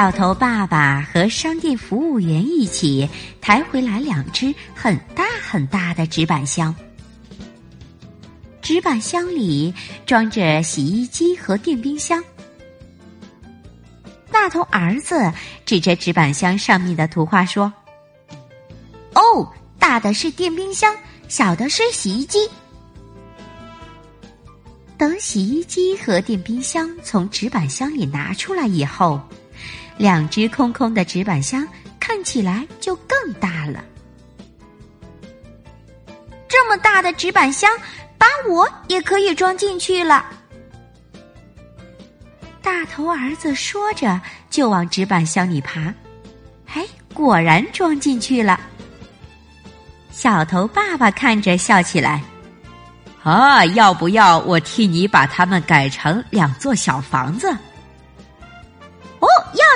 小头爸爸和商店服务员一起抬回来两只很大很大的纸板箱，纸板箱里装着洗衣机和电冰箱。大头儿子指着纸板箱上面的图画说：“哦，大的是电冰箱，小的是洗衣机。”等洗衣机和电冰箱从纸板箱里拿出来以后。两只空空的纸板箱看起来就更大了。这么大的纸板箱，把我也可以装进去了。大头儿子说着，就往纸板箱里爬。哎，果然装进去了。小头爸爸看着笑起来。啊，要不要我替你把它们改成两座小房子？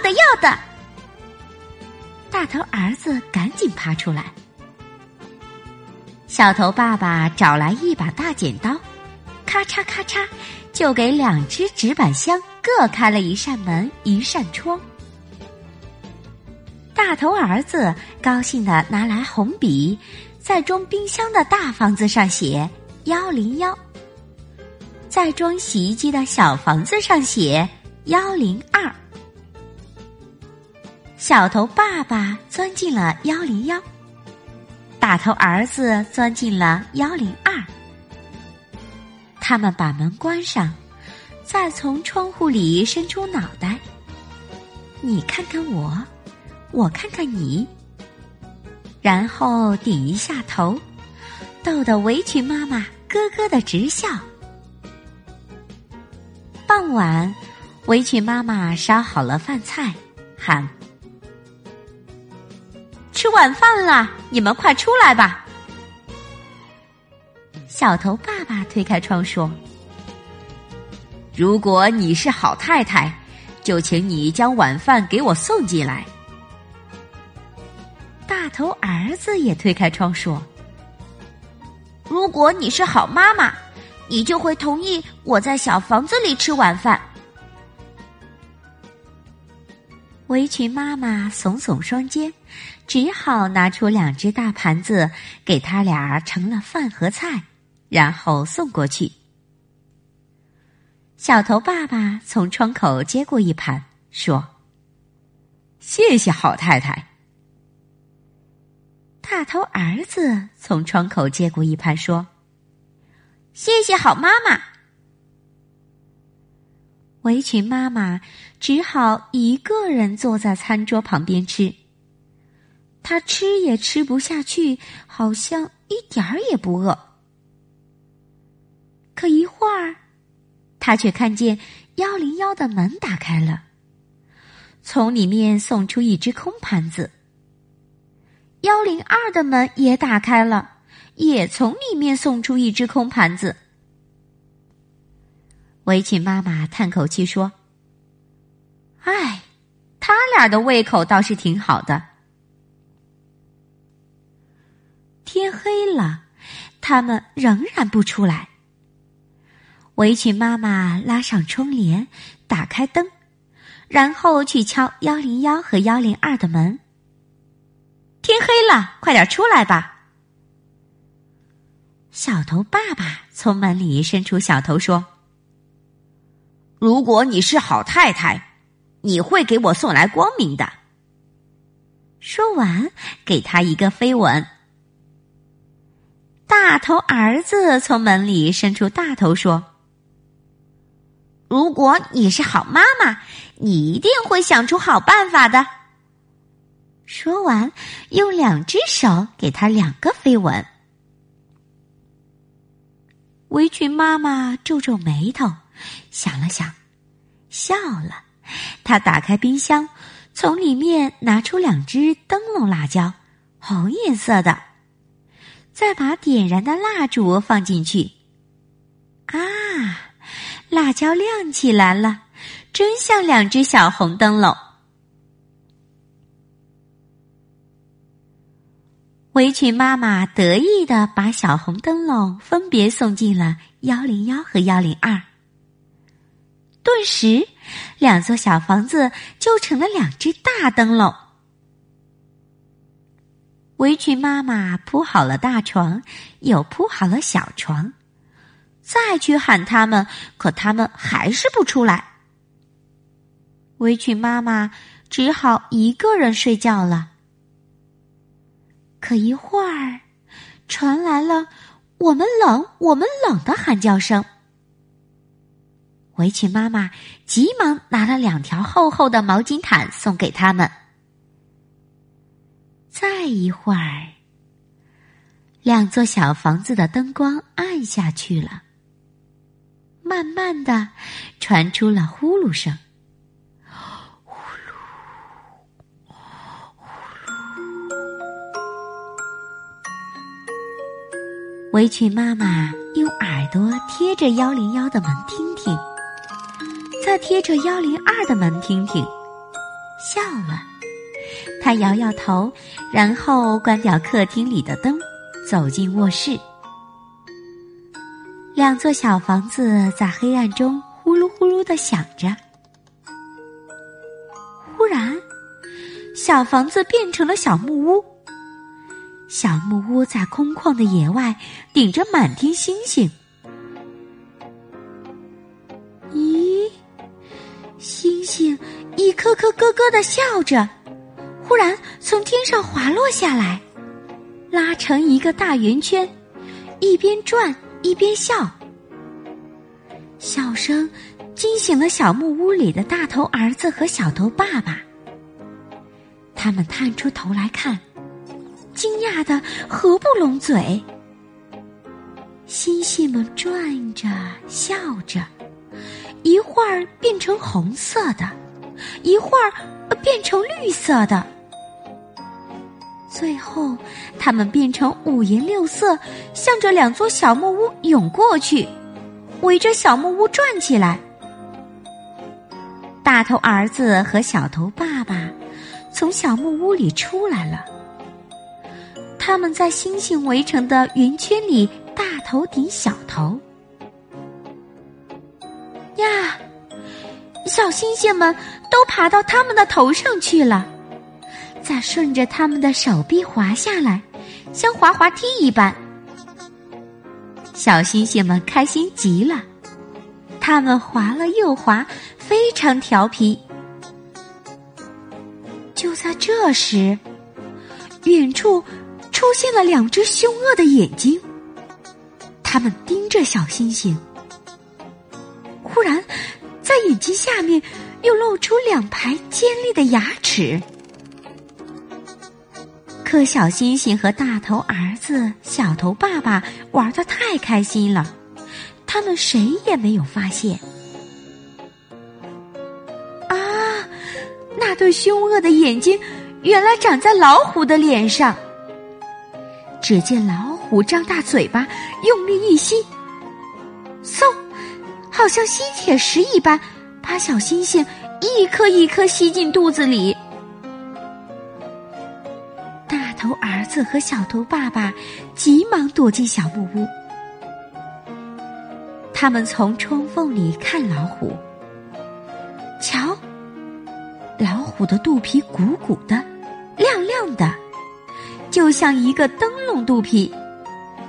的要的！大头儿子赶紧爬出来。小头爸爸找来一把大剪刀，咔嚓咔嚓，就给两只纸板箱各开了一扇门、一扇窗。大头儿子高兴的拿来红笔，在装冰箱的大房子上写幺零幺，在装洗衣机的小房子上写幺零二。小头爸爸钻进了幺零幺，大头儿子钻进了幺零二。他们把门关上，再从窗户里伸出脑袋。你看看我，我看看你，然后顶一下头，逗得围裙妈妈咯咯的直笑。傍晚，围裙妈妈烧好了饭菜，喊。吃晚饭了，你们快出来吧！小头爸爸推开窗说：“如果你是好太太，就请你将晚饭给我送进来。”大头儿子也推开窗说：“如果你是好妈妈，你就会同意我在小房子里吃晚饭。”围裙妈妈耸耸双肩，只好拿出两只大盘子，给他俩盛了饭和菜，然后送过去。小头爸爸从窗口接过一盘，说：“谢谢好太太。”大头儿子从窗口接过一盘，说：“谢谢好妈妈。”围裙妈妈只好一个人坐在餐桌旁边吃。她吃也吃不下去，好像一点儿也不饿。可一会儿，她却看见幺零幺的门打开了，从里面送出一只空盘子。幺零二的门也打开了，也从里面送出一只空盘子。围裙妈妈叹口气说：“唉，他俩的胃口倒是挺好的。”天黑了，他们仍然不出来。围裙妈妈拉上窗帘，打开灯，然后去敲幺零幺和幺零二的门。天黑了，快点出来吧！小头爸爸从门里伸出小头说。如果你是好太太，你会给我送来光明的。说完，给他一个飞吻。大头儿子从门里伸出大头说：“如果你是好妈妈，你一定会想出好办法的。”说完，用两只手给他两个飞吻。围裙妈妈皱皱眉头。想了想，笑了。他打开冰箱，从里面拿出两只灯笼辣椒，红颜色的，再把点燃的蜡烛放进去。啊，辣椒亮起来了，真像两只小红灯笼。围裙妈妈得意的把小红灯笼分别送进了幺零幺和幺零二，顿时，两座小房子就成了两只大灯笼。围裙妈妈铺好了大床，又铺好了小床，再去喊他们，可他们还是不出来。围裙妈妈只好一个人睡觉了。可一会儿，传来了“我们冷，我们冷”的喊叫声。围裙妈妈急忙拿了两条厚厚的毛巾毯送给他们。再一会儿，两座小房子的灯光暗下去了，慢慢的传出了呼噜声。围裙妈妈用耳朵贴着幺零幺的门听他，贴着幺零二的门听听，笑了。他摇摇头，然后关掉客厅里的灯，走进卧室。两座小房子在黑暗中呼噜呼噜的响着。忽然，小房子变成了小木屋。小木屋在空旷的野外，顶着满天星星。一颗颗咯咯的笑着，忽然从天上滑落下来，拉成一个大圆圈，一边转一边笑。笑声惊醒了小木屋里的大头儿子和小头爸爸，他们探出头来看。惊讶的合不拢嘴，星星们转着笑着，一会儿变成红色的，一会儿变成绿色的，最后它们变成五颜六色，向着两座小木屋涌过去，围着小木屋转起来。大头儿子和小头爸爸从小木屋里出来了。他们在星星围成的圆圈里大头顶小头。呀，小星星们都爬到他们的头上去了，再顺着他们的手臂滑下来，像滑滑梯一般。小星星们开心极了，他们滑了又滑，非常调皮。就在这时，远处。出现了两只凶恶的眼睛，他们盯着小星星。忽然，在眼睛下面又露出两排尖利的牙齿。可小星星和大头儿子、小头爸爸玩的太开心了，他们谁也没有发现。啊，那对凶恶的眼睛原来长在老虎的脸上。只见老虎张大嘴巴，用力一吸，嗖，好像吸铁石一般，把小星星一颗一颗吸进肚子里。大头儿子和小头爸爸急忙躲进小木屋，他们从窗缝里看老虎，瞧，老虎的肚皮鼓鼓的，亮亮的。就像一个灯笼肚皮，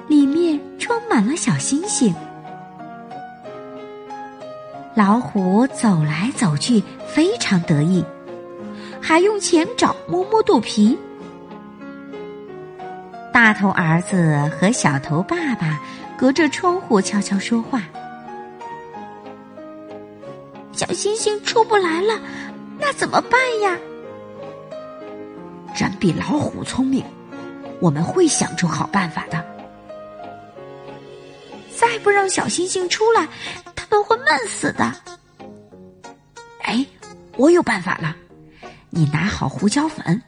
里面装满了小星星。老虎走来走去，非常得意，还用前爪摸摸肚皮。大头儿子和小头爸爸隔着窗户悄悄说话：“小星星出不来了，那怎么办呀？”人比老虎聪明。我们会想出好办法的。再不让小星星出来，都会闷死的。哎我有办法了，你拿好胡椒粉，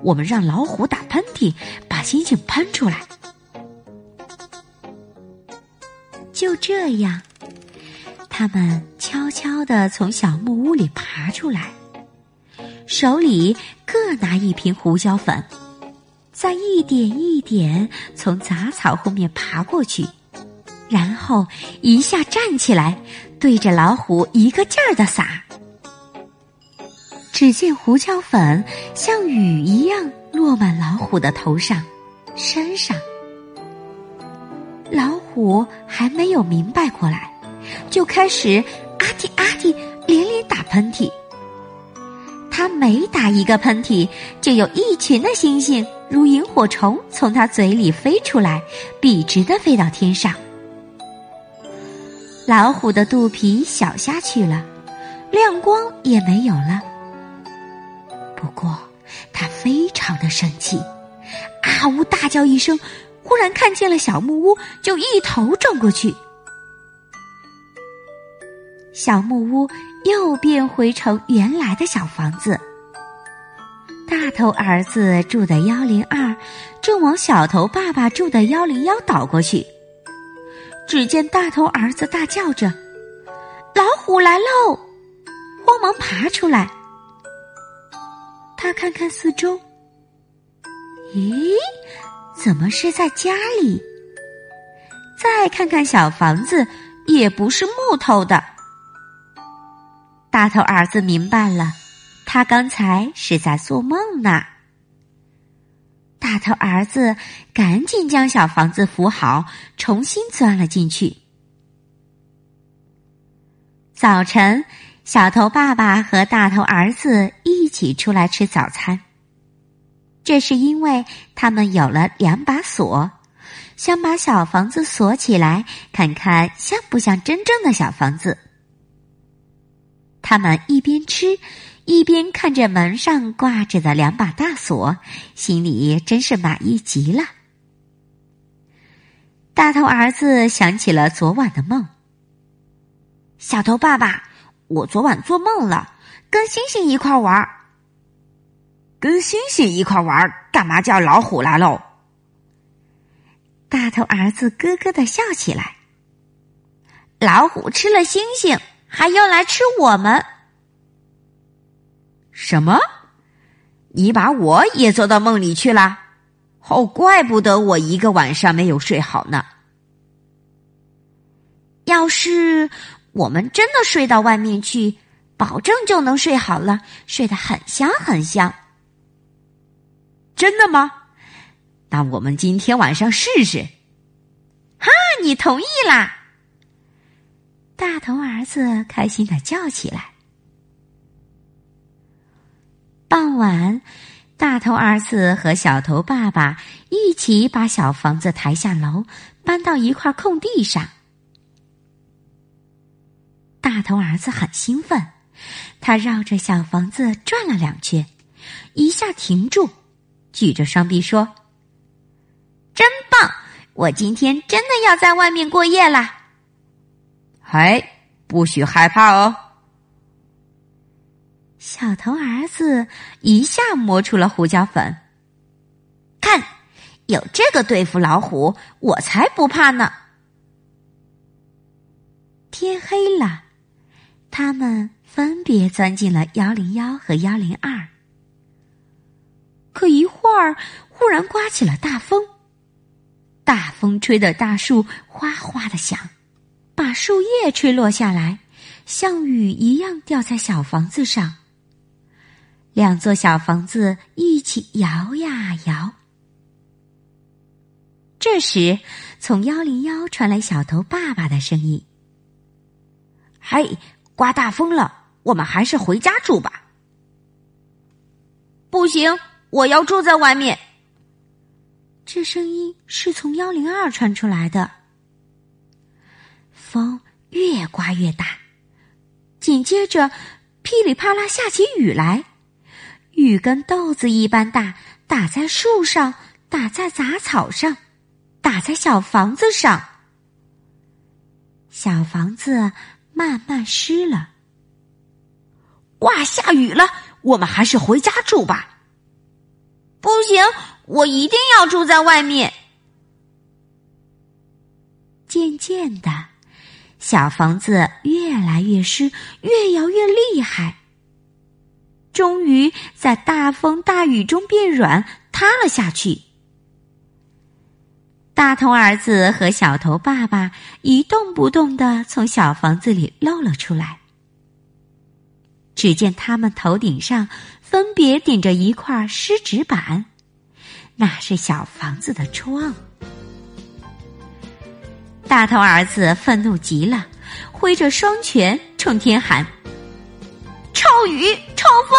我们让老虎打喷嚏，把星星喷出来。就这样，他们悄悄的从小木屋里爬出来，手里各拿一瓶胡椒粉，再一点一点从杂草后面爬过去，然后一下站起来，对着老虎一个劲儿的撒。只见胡椒粉像雨一样落满老虎的头上、身上。老虎还没有明白过来，就开始啊嚏啊嚏连连打喷嚏。他每打一个喷嚏，就有一群的星星如萤火虫从他嘴里飞出来，笔直的飞到天上。老虎的肚皮小下去了，亮光也没有了。不过，他非常的生气，啊呜大叫一声，忽然看见了小木屋，就一头撞过去。小木屋又变回成原来的小房子。大头儿子住的幺零二，正往小头爸爸住的幺零幺倒过去。只见大头儿子大叫着：“老虎来喽！”慌忙爬出来。他看看四周，咦，怎么是在家里？再看看小房子，也不是木头的。大头儿子明白了，他刚才是在做梦呢。大头儿子赶紧将小房子扶好，重新钻了进去。早晨。小头爸爸和大头儿子一起出来吃早餐。这是因为他们有了两把锁，想把小房子锁起来，看看像不像真正的小房子。他们一边吃，一边看着门上挂着的两把大锁，心里真是满意极了。大头儿子想起了昨晚的梦。小头爸爸。我昨晚做梦了，跟星星一块玩跟星星一块玩干嘛叫老虎来喽？大头儿子咯咯的笑起来。老虎吃了星星，还要来吃我们？什么？你把我也做到梦里去了？哦，怪不得我一个晚上没有睡好呢。要是……我们真的睡到外面去，保证就能睡好了，睡得很香很香。真的吗？那我们今天晚上试试。哈，你同意啦？大头儿子开心的叫起来。傍晚，大头儿子和小头爸爸一起把小房子抬下楼，搬到一块空地上。大头儿子很兴奋，他绕着小房子转了两圈，一下停住，举着双臂说：“真棒！我今天真的要在外面过夜啦！”嗨，不许害怕哦！小头儿子一下摸出了胡椒粉，看，有这个对付老虎，我才不怕呢！天黑了。他们分别钻进了幺零幺和幺零二，可一会儿忽然刮起了大风，大风吹得大树哗哗的响，把树叶吹落下来，像雨一样掉在小房子上。两座小房子一起摇呀摇。这时，从幺零幺传来小头爸爸的声音：“嘿！”刮大风了，我们还是回家住吧。不行，我要住在外面。这声音是从幺零二传出来的。风越刮越大，紧接着噼里啪啦下起雨来，雨跟豆子一般大，打在树上，打在杂草上，打在小房子上，小房子。慢慢湿了，哇，下雨了，我们还是回家住吧。不行，我一定要住在外面。渐渐的，小房子越来越湿，越摇越厉害。终于在大风大雨中变软，塌了下去。大头儿子和小头爸爸一动不动的从小房子里露了出来。只见他们头顶上分别顶着一块湿纸板，那是小房子的窗。大头儿子愤怒极了，挥着双拳冲天喊：“臭雨，臭风！”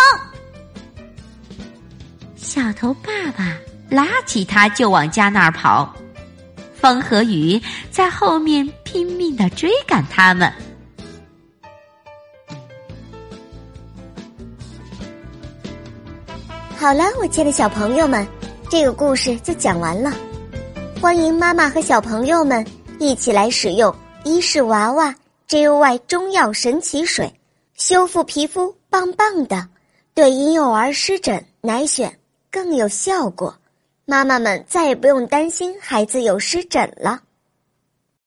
小头爸爸拉起他就往家那儿跑，风和雨在后面拼命的追赶他们。好了，我亲爱的小朋友们，这个故事就讲完了。欢迎妈妈和小朋友们。一起来使用伊氏娃娃 JOY 中药神奇水，修复皮肤棒棒的，对婴幼儿湿疹奶癣更有效果。妈妈们再也不用担心孩子有湿疹了。